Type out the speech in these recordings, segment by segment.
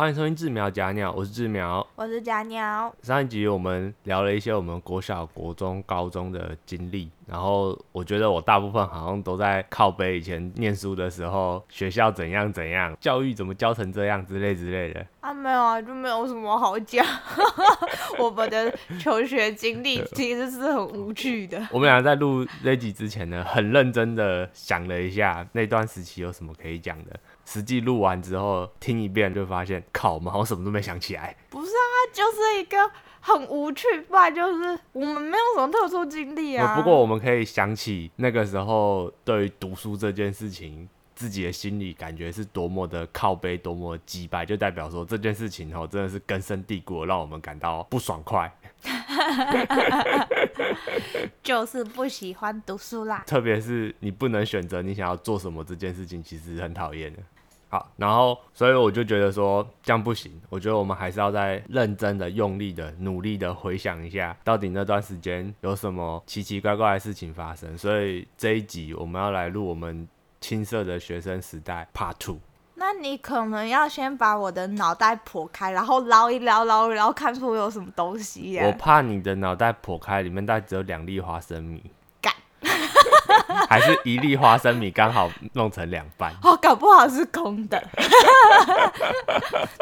欢迎收听志苗假鸟，我是志苗。我是假鸟。上一集我们聊了一些我们国小、国中、高中的经历，然后我觉得我大部分好像都在靠背以前念书的时候，学校怎样怎样，教育怎么教成这样之类之类的。啊，没有啊，就没有什么好讲。我们的求学经历 其实是很无趣的。我们俩在录这集之前呢，很认真的想了一下那段时期有什么可以讲的。实际录完之后听一遍，就发现靠，我们好像什么都没想起来。不是啊，就是一个很无趣，不然就是我们没有什么特殊经历啊。不过我们可以想起那个时候对于读书这件事情，自己的心理感觉是多么的靠背，多么击败，就代表说这件事情哦，真的是根深蒂固，让我们感到不爽快。就是不喜欢读书啦。特别是你不能选择你想要做什么这件事情，其实很讨厌的。好，然后所以我就觉得说这样不行，我觉得我们还是要再认真的、用力的、努力的回想一下，到底那段时间有什么奇奇怪怪的事情发生。所以这一集我们要来录我们青涩的学生时代 Part Two。那你可能要先把我的脑袋剖开，然后捞一捞，捞一捞，看出有什么东西。我怕你的脑袋剖开，里面大概只有两粒花生米。还是一粒花生米刚好弄成两半，哦，搞不好是空的。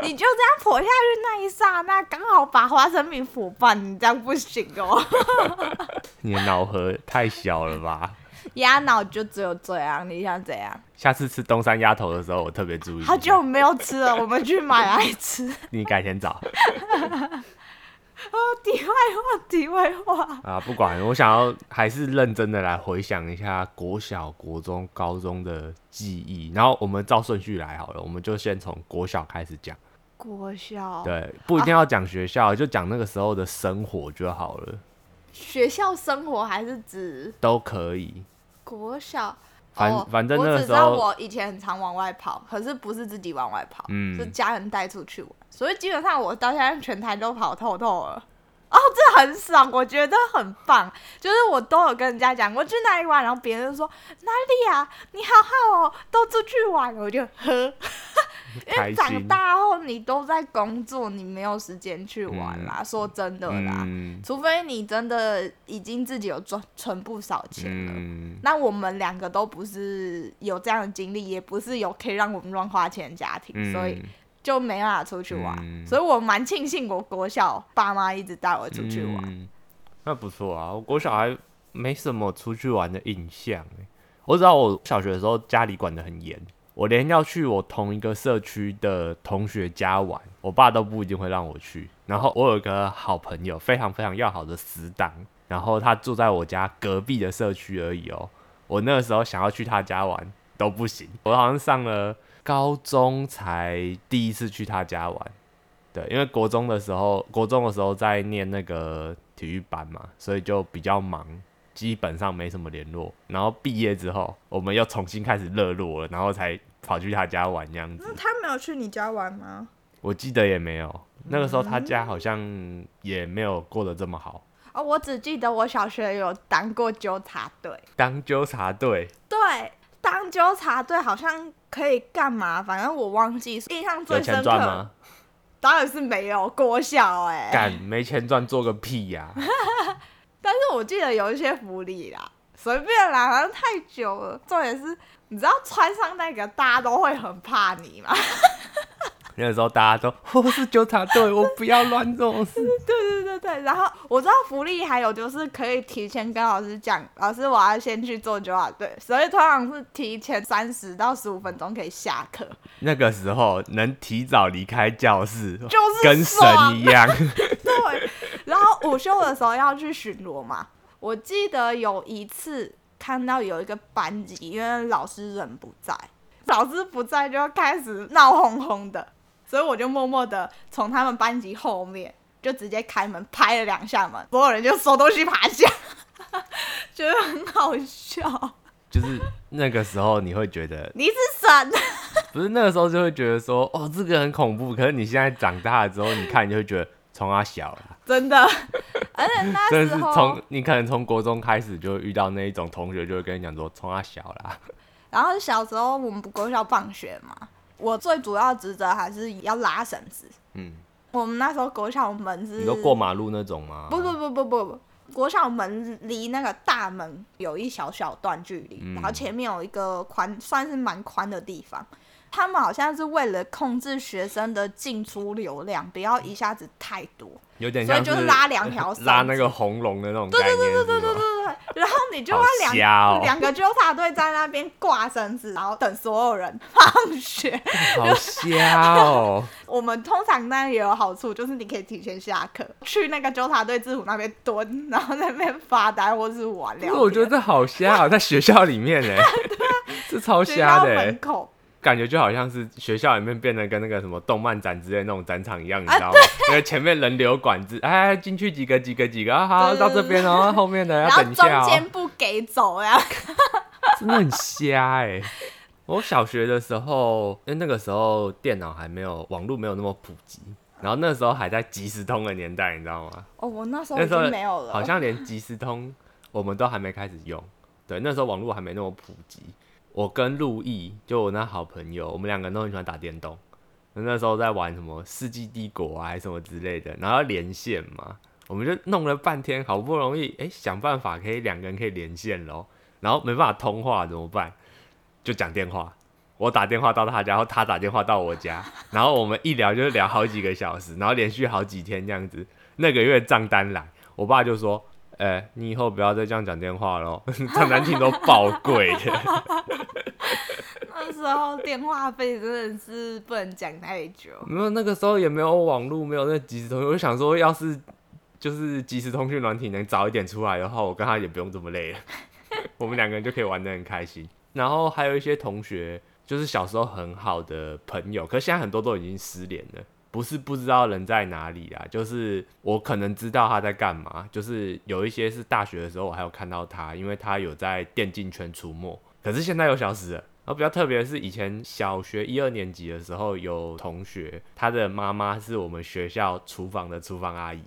你就这样剖下去那一刹那，刚好把花生米剖半，你这样不行哦。你的脑核太小了吧？鸭脑就只有这样，你想怎样？下次吃东山鸭头的时候，我特别注意。好久没有吃了，我们去买来吃。你改天找。啊，题外话，题外话啊！不管，我想要还是认真的来回想一下国小、国中、高中的记忆，然后我们照顺序来好了，我们就先从国小开始讲。国小对，不一定要讲学校，就讲那个时候的生活就好了。学校生活还是指都可以。国小。反反正那个时候，我以前很常往外跑，可是不是自己往外跑，是家人带出去玩，所以基本上我到现在全台都跑透透了。哦，这很爽，我觉得很棒。就是我都有跟人家讲我去哪里玩，然后别人就说哪里啊，你好好哦，都出去玩，我就呵。因为长大后你都在工作，你没有时间去玩啦。说真的啦，除非你真的已经自己有赚存不少钱了。那我们两个都不是有这样的经历，也不是有可以让我们乱花钱的家庭，所以。就没办法出去玩，所以我蛮庆幸我国小爸妈一直带我出去玩。那不错啊，我国小还没什么出去玩的印象我知道我小学的时候家里管得很严，我连要去我同一个社区的同学家玩，我爸都不一定会让我去。然后我有一个好朋友，非常非常要好的死党，然后他住在我家隔壁的社区而已哦。我那个时候想要去他家玩都不行，我好像上了。高中才第一次去他家玩，对，因为国中的时候，国中的时候在念那个体育班嘛，所以就比较忙，基本上没什么联络。然后毕业之后，我们又重新开始热络了，然后才跑去他家玩这样子。那他没有去你家玩吗？我记得也没有，那个时候他家好像也没有过得这么好。哦，我只记得我小学有当过纠察队，当纠察队，对。当纠察队好像可以干嘛？反正我忘记。印象最深刻吗？当然是没有国小哎。干没钱赚做个屁呀！但是我记得有一些福利啦，随便啦，反正太久了。重点是，你知道穿上那个，大家都会很怕你吗？那个时候大家都 我是纠察队，我不要乱做事。对对对对，然后我知道福利还有就是可以提前跟老师讲，老师我要先去做纠察队，所以通常是提前三十到十五分钟可以下课。那个时候能提早离开教室，就是跟神一样。对，然后午休的时候要去巡逻嘛。我记得有一次看到有一个班级，因为老师人不在，老师不在就开始闹哄哄的。所以我就默默的从他们班级后面就直接开门拍了两下门，所有人就收东西爬下，觉得很好笑。就是那个时候你会觉得你是神，不是那个时候就会觉得说哦这个很恐怖，可是你现在长大了之后，你看你就会觉得从他小了，真的，而且那真的是从你可能从国中开始就遇到那一种同学，就会跟你讲说从他小了。然后小时候我们不国小放学嘛。我最主要职责还是要拉绳子。嗯，我们那时候国小门是，你都过马路那种吗？不不不不不不，国小门离那个大门有一小小段距离，然后前面有一个宽，算是蛮宽的地方。他们好像是为了控制学生的进出流量，不要一下子太多。有点像，就是拉两条拉那个红龙的那种概念，对对对对对对对。然后你就要两两个纠察队在那边挂绳子，然后等所有人放学。好瞎哦！我们通常那也有好处，就是你可以提前下课，去那个纠察队制服那边蹲，然后在那边发呆或是玩。聊。我觉得这好瞎哦，在学校里面呢，这超瞎的。门口。感觉就好像是学校里面变得跟那个什么动漫展之类那种展场一样，你知道吗？因为前面人流管制，哎，进去几个几个几个，好到这边哦，后面的 要等一下哦。中间不给走呀，真的很瞎哎！我小学的时候，因为那个时候电脑还没有，网络没有那么普及，然后那时候还在即时通的年代，你知道吗？哦，我那时候已经没有了，好像连即时通我们都还没开始用。对，那时候网络还没那么普及。我跟陆毅，就我那好朋友，我们两个人都很喜欢打电动。那时候在玩什么《世纪帝国》啊，还什么之类的，然后连线嘛，我们就弄了半天，好不容易哎想办法可以两个人可以连线喽。然后没办法通话怎么办？就讲电话，我打电话到他家，然后他打电话到我家，然后我们一聊就聊好几个小时，然后连续好几天这样子。那个月账单来，我爸就说。哎，你以后不要再这样讲电话喽，讲难听都爆贵的。那时候电话费真的是不能讲太久。没有，那个时候也没有网络，没有那即时通讯。我就想说，要是就是即时通讯软体能早一点出来的话，我跟他也不用这么累了。我们两个人就可以玩的很开心。然后还有一些同学，就是小时候很好的朋友，可现在很多都已经失联了。不是不知道人在哪里啊，就是我可能知道他在干嘛。就是有一些是大学的时候我还有看到他，因为他有在电竞圈出没，可是现在又消失了。然后比较特别的是，以前小学一二年级的时候有同学，他的妈妈是我们学校厨房的厨房阿姨，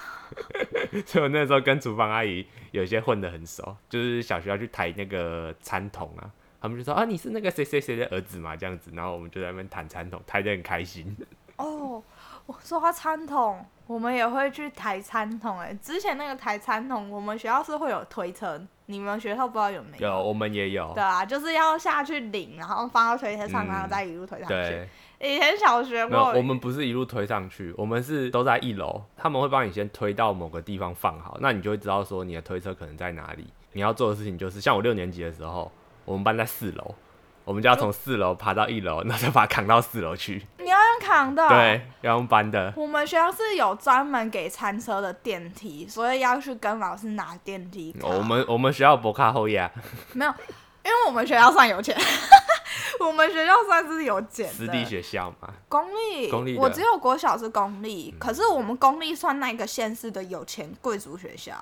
所以我那时候跟厨房阿姨有些混得很熟，就是小学要去抬那个餐桶啊，他们就说啊你是那个谁谁谁的儿子嘛这样子，然后我们就在那边谈餐桶，抬得很开心。哦，我说到餐桶，我们也会去抬餐桶。哎，之前那个抬餐桶，我们学校是会有推车，你们学校不知道有没有？有，我们也有。对啊，就是要下去领，然后放到推车上，然后再一路推上去。对，以前小学过。我们不是一路推上去，我们是都在一楼，他们会帮你先推到某个地方放好，那你就会知道说你的推车可能在哪里。你要做的事情就是，像我六年级的时候，我们班在四楼。我们就要从四楼爬到一楼，然后再把它扛到四楼去。你要用扛的？对，要用搬的。我们学校是有专门给餐车的电梯，所以要去跟老师拿电梯。我们我们学校博卡后呀 没有，因为我们学校算有钱。我们学校算是有钱。私立学校嘛。公立。公立。我只有国小是公立，可是我们公立算那个县市的有钱贵族学校，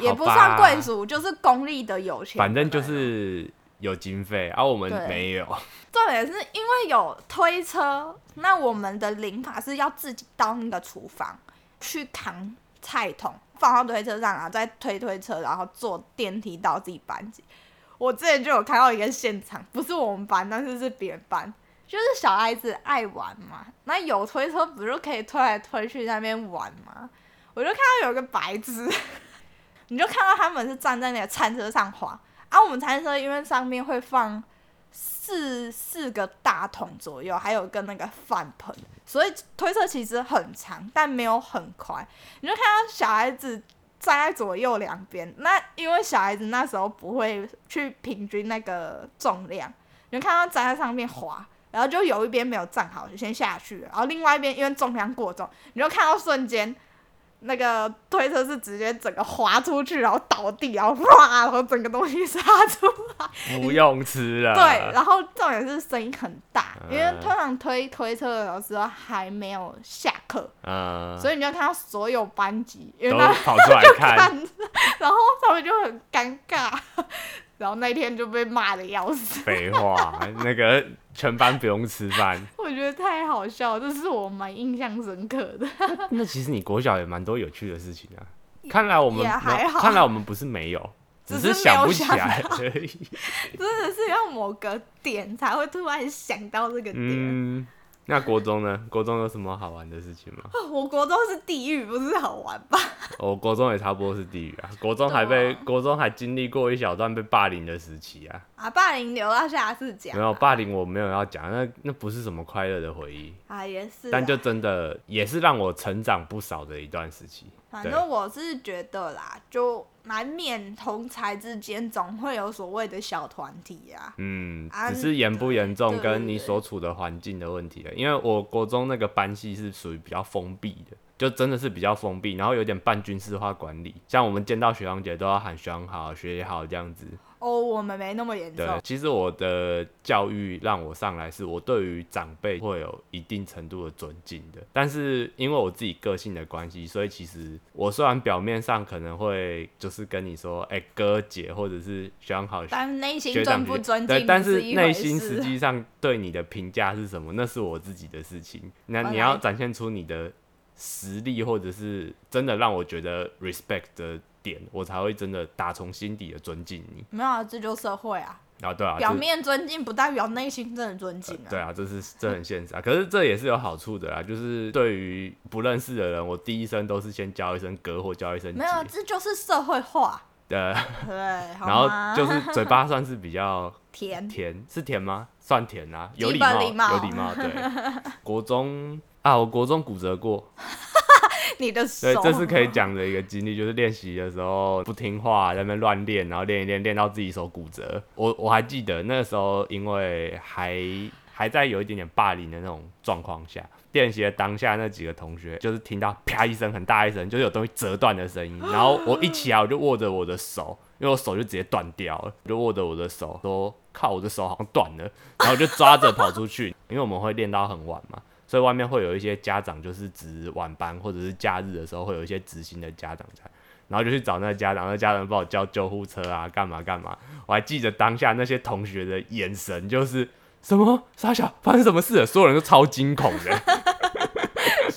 也不算贵族，就是公立的有钱。反正就是。有经费，而我们没有。重点是因为有推车，那我们的领法是要自己到那个厨房去扛菜桶，放到推车上，然后再推推车，然后坐电梯到自己班级。我之前就有看到一个现场，不是我们班，但是是别人班，就是小孩子爱玩嘛，那有推车不就可以推来推去那边玩吗？我就看到有个白痴，你就看到他们是站在那个餐车上滑。啊，我们餐车因为上面会放四四个大桶左右，还有个那个饭盆，所以推车其实很长，但没有很快。你就看到小孩子站在左右两边，那因为小孩子那时候不会去平均那个重量，你就看到站在上面滑，然后就有一边没有站好，就先下去，然后另外一边因为重量过重，你就看到瞬间。那个推车是直接整个滑出去，然后倒地，然后哇，然后整个东西杀出来。不用吃了。对，然后重点是声音很大，因为通常推推车的时候还没有下课，嗯，所以你就看到所有班级都跑出来看，然后他们就很尴尬。然后那天就被骂的要死。废话，那个全班不用吃饭。我觉得太好笑，这是我蛮印象深刻的。那其实你国小也蛮多有趣的事情啊。看来我们还好，看来我们不是没有，只是想不起来而已。真的是要某个点才会突然想到这个点。那国中呢？国中有什么好玩的事情吗？我国中是地狱，不是好玩吧？我国中也差不多是地狱啊！国中还被国中还经历过一小段被霸凌的时期啊！啊，霸凌留到下次讲。没有霸凌，我没有要讲，那那不是什么快乐的回忆啊，也是。但就真的也是让我成长不少的一段时期。反正我是觉得啦，就。难免同才之间总会有所谓的小团体呀。嗯，只是严不严重跟你所处的环境的问题了。因为我国中那个班系是属于比较封闭的。就真的是比较封闭，然后有点半军事化管理，像我们见到学长姐都要喊学长好、学姐好这样子。哦，我们没那么严重。对，其实我的教育让我上来是我对于长辈会有一定程度的尊敬的，但是因为我自己个性的关系，所以其实我虽然表面上可能会就是跟你说，哎，哥姐或者是学长好，但内心尊不尊敬，对，但是内心实际上对你的评价是什么，那是我自己的事情。那你要展现出你的。实力或者是真的让我觉得 respect 的点，我才会真的打从心底的尊敬你。没有啊，这就社会啊。啊，对啊，表面尊敬不代表内心真的尊敬啊。对啊，这是这很现实啊。可是这也是有好处的啊，就是对于不认识的人，我第一声都是先叫一声哥或叫一声。没有，这就是社会化。对对，然后就是嘴巴算是比较甜甜，是甜吗？算甜啊，有礼貌，有礼貌。对，国中。啊，我国中骨折过，你的手，对，这是可以讲的一个经历，就是练习的时候不听话，在那边乱练，然后练一练，练到自己手骨折。我我还记得那个时候，因为还还在有一点点霸凌的那种状况下，练习的当下，那几个同学就是听到啪一声很大一声，就是有东西折断的声音，然后我一起来，我就握着我的手，因为我手就直接断掉了，就握着我的手说：“靠，我的手好像断了。”然后就抓着跑出去，因为我们会练到很晚嘛。所以外面会有一些家长，就是值晚班或者是假日的时候，会有一些执行的家长在，然后就去找那个家长，那家长帮我叫救护车啊，干嘛干嘛。我还记得当下那些同学的眼神，就是什么傻小发生什么事了，所有人都超惊恐的。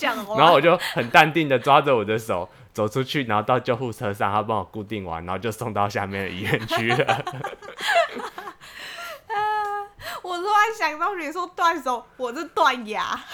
然后我就很淡定的抓着我的手走出去，然后到救护车上，他帮我固定完，然后就送到下面的医院去了。想到你说断手，我是断牙。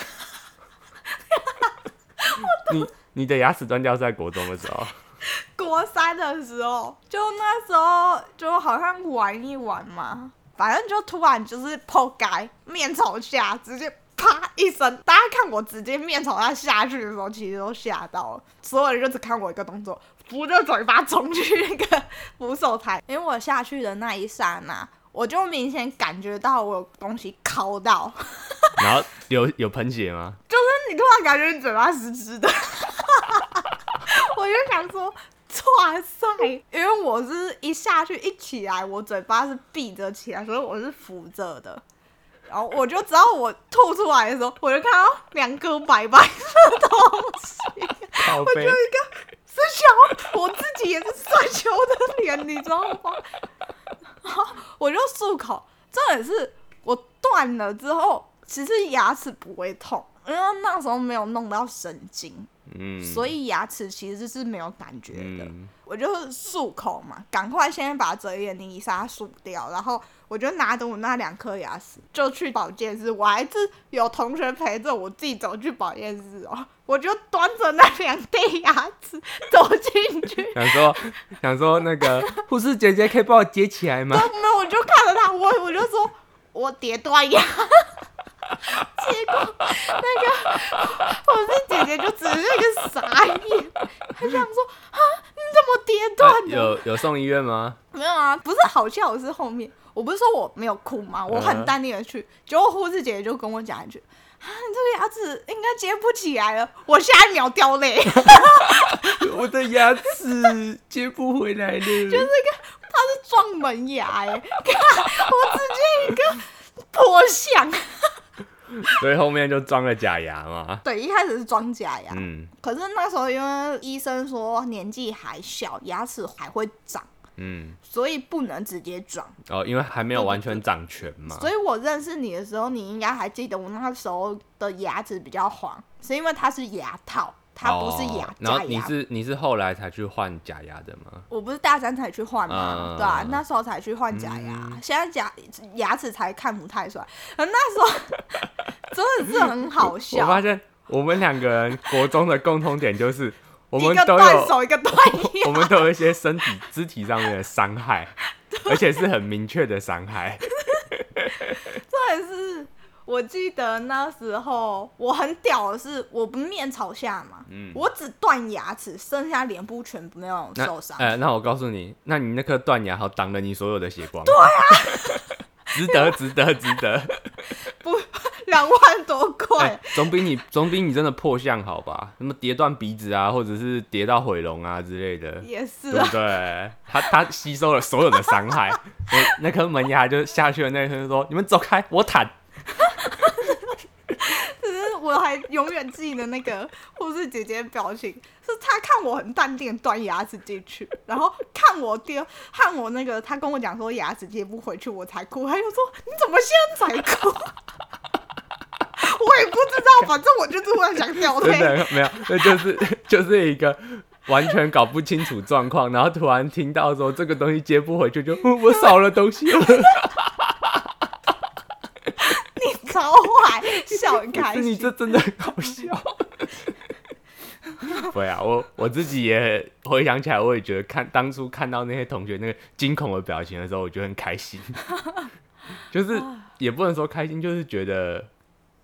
你你的牙齿断掉在国中的时候？国三的时候，就那时候就好像玩一玩嘛，反正就突然就是破盖面朝下，直接啪一声。大家看我直接面朝下下去的时候，其实都吓到了。所有人就只看我一个动作，扶着嘴巴冲去那个扶手台，因为我下去的那一刹那。我就明显感觉到我有东西敲到，然后有有喷血吗？就是你突然感觉你嘴巴湿湿的，我就想说，哇塞！因为我是一下去一起来，我嘴巴是闭着起来，所以我是扶着的。然后我就知道我吐出来的时候，我就看到两颗白白的东西，我就一个是球，我自己也是算球的脸，你知道吗？我就漱口，这也是我断了之后，其实牙齿不会痛，因为那时候没有弄到神经，嗯，所以牙齿其实是没有感觉的。我就漱口嘛，赶快先把嘴里的泥沙漱掉，然后我就拿着我那两颗牙齿就去保健室。我还是有同学陪着我自己走去保健室哦，我就端着那两对牙齿走进去，想说想说那个护士姐姐可以帮我接起来吗？没有，我就看着他，我我就说我跌断牙。结果那个护士姐姐就只是一个傻眼，她想说啊，你怎么跌断的？有有送医院吗？没有啊，不是好笑是后面，我不是说我没有哭吗？我很淡定的去，结果护士姐姐就跟我讲一句啊，你这个牙齿应该接不起来了，我下一秒掉泪，我的牙齿接不回来了，就是一个它是撞门牙哎，看 我直接一个破相。所以后面就装了假牙嘛。对，一开始是装假牙。嗯。可是那时候因为医生说年纪还小，牙齿还会长。嗯。所以不能直接转。哦，因为还没有完全长全嘛。所以我认识你的时候，你应该还记得我那时候的牙齿比较黄，是因为它是牙套。它不是牙然后假牙。你是你是后来才去换假牙的吗？我不是大三才去换吗？嗯对啊，那时候才去换假牙，现在假牙齿才看不太出来。可那时候 真的是很好笑 我笑，发现我们两个人国中的共同点就是，我一个们都有断手，一个断 牙。我们都有一些身体肢体上面的伤害，而且是很明确的伤害。这也是我记得那时候我很屌的是，我不面朝下嘛，嗯我只断牙齿，剩下脸部全部没有受伤。呃，那我告诉你，那你那颗断牙好挡了你所有的血光。对啊，值得，值得，值得。两万多块，哎、总比你总比你真的破相好吧？什么跌断鼻子啊，或者是跌到毁容啊之类的，也是啊对不，对？他他吸收了所有的伤害，我那颗门牙就下去了。那一刻就说：“你们走开，我坦。只是我还永远记得那个护士姐姐的表情，是她看我很淡定地断牙齿进去，然后看我丢，看我那个，她跟我讲说牙齿接不回去，我才哭，她就说你怎么现在才哭？我也不知道，反正我就突然想掉真泪。的没有，那就是 就是一个完全搞不清楚状况，然后突然听到说这个东西接不回去，就、嗯我少了东西了。你超坏，笑很开心你心。这真的很好笑。对啊，我我自己也回想起来，我也觉得看当初看到那些同学那个惊恐的表情的时候，我觉得很开心。就是也不能说开心，就是觉得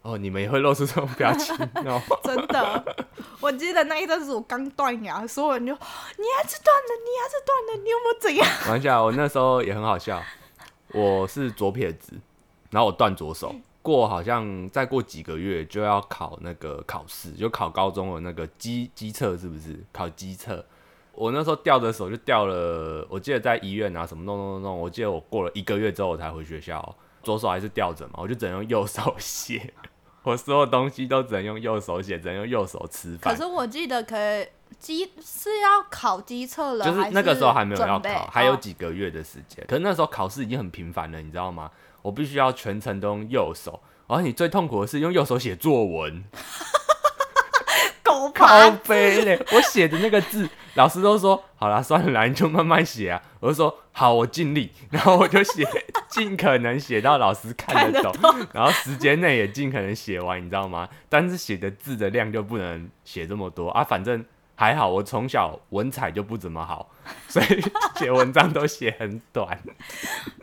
哦，你们也会露出这种表情 哦。真的，我记得那一阵子我刚断牙，所有人就你牙齿断了，你牙齿断了，你有没有怎样？玩笑，我那时候也很好笑，我是左撇子，然后我断左手。过好像再过几个月就要考那个考试，就考高中的那个机机测，是不是？考机测。我那时候掉的手就掉了，我记得在医院啊什么弄弄弄弄，我记得我过了一个月之后我才回学校，左手还是吊着嘛，我就只能用右手写，我所有东西都只能用右手写，只能用右手吃饭。可是我记得可以机是要考机测了，就是那个时候还没有要考，还有哦几个月的时间。可是那时候考试已经很频繁了，你知道吗？我必须要全程都用右手，然后你最痛苦的是用右手写作文，狗靠爬背嘞！我写的那个字，老师都说好啦，算了啦，你就慢慢写啊。我就说好，我尽力，然后我就写，尽可能写到老师看得懂，然后时间内也尽可能写完，你知道吗？但是写的字的量就不能写这么多啊，反正。还好，我从小文采就不怎么好，所以 写文章都写很短。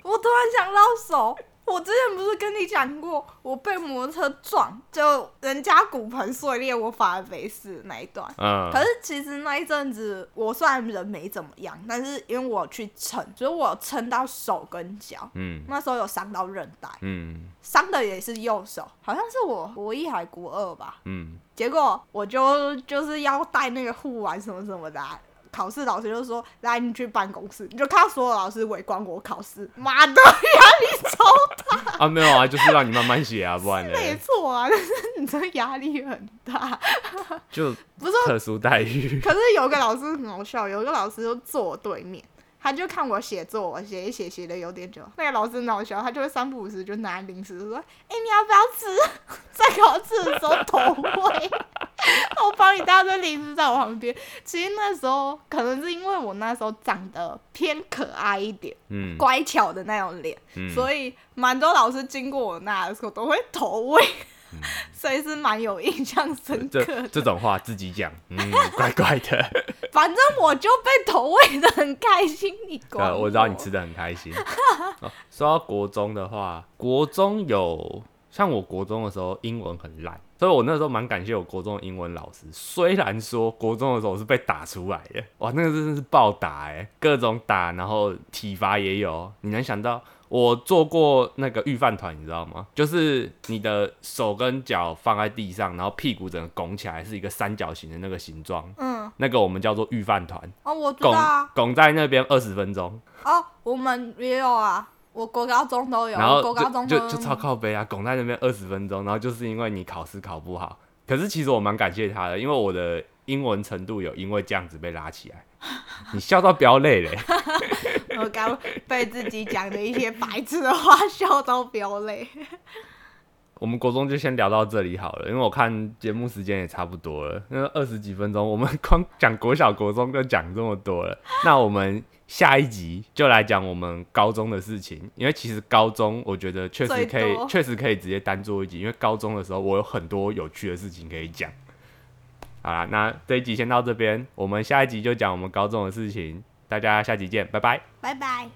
我突然想到手，我之前不是跟你讲过，我被摩托车撞，就人家骨盆碎裂，我反而没事那一段。嗯，可是其实那一阵子，我虽然人没怎么样，但是因为我去撑，所以我撑到手跟脚，嗯那时候有伤到韧带，嗯伤的也是右手，好像是我国一还国二吧。嗯，结果我就就是要带那个护腕什么什么的啊、考试老师就说：“来，你去办公室。”你就看到所有老师围观我考试，妈的，压力超大啊没有啊，就是让你慢慢写啊，不然没错啊，但是你这压力很大。就不是说，特殊待遇。可是有个老师很好笑，有一个老师就坐我对面。他就看我写作文，写一写，写的有点久。那个老师很好笑，他就会三不五时就拿零食说：“哎、你要不要吃？在考试的时候投喂。”我帮你带堆零食在我旁边。其实那时候可能是因为我那时候长得偏可爱一点、嗯乖巧的那种脸，嗯，所以蛮多老师经过我那的时候都会投喂，所以是蛮有印象深刻的。这这种话自己讲，嗯，怪怪的。反正我就被投喂的很开心，你 管呃，我知道你吃的很开心。哦说到国中的话，国中有像我国中的时候英文很烂，所以我那时候蛮感谢我国中的英文老师。虽然说国中的时候我是被打出来的，哇，那个真的是暴打哎，各种打，然后体罚也有。你能想到我做过那个预饭团，你知道吗？就是你的手跟脚放在地上，然后屁股整个拱起来，是一个三角形的那个形状，嗯，那个我们叫做预饭团，哦，我知拱道啊，拱在那边二十分钟。哦，我们也有啊，我国高中都有，然后国高中都就就就超靠背啊，拱在那边二十分钟，然后就是因为你考试考不好，可是其实我蛮感谢他的，因为我的英文程度有因为这样子被拉起来。你笑到飙泪嘞，我刚被自己讲的一些白痴的话笑到飙泪。我们国中就先聊到这里好了，因为我看节目时间也差不多了，那二十几分钟，我们光讲国小国中就讲这么多了。那我们下一集就来讲我们高中的事情，因为其实高中我觉得确实可以，确实可以直接单做一集，因为高中的时候我有很多有趣的事情可以讲。好啦，那这一集先到这边，我们下一集就讲我们高中的事情，大家下集见，拜拜，拜拜。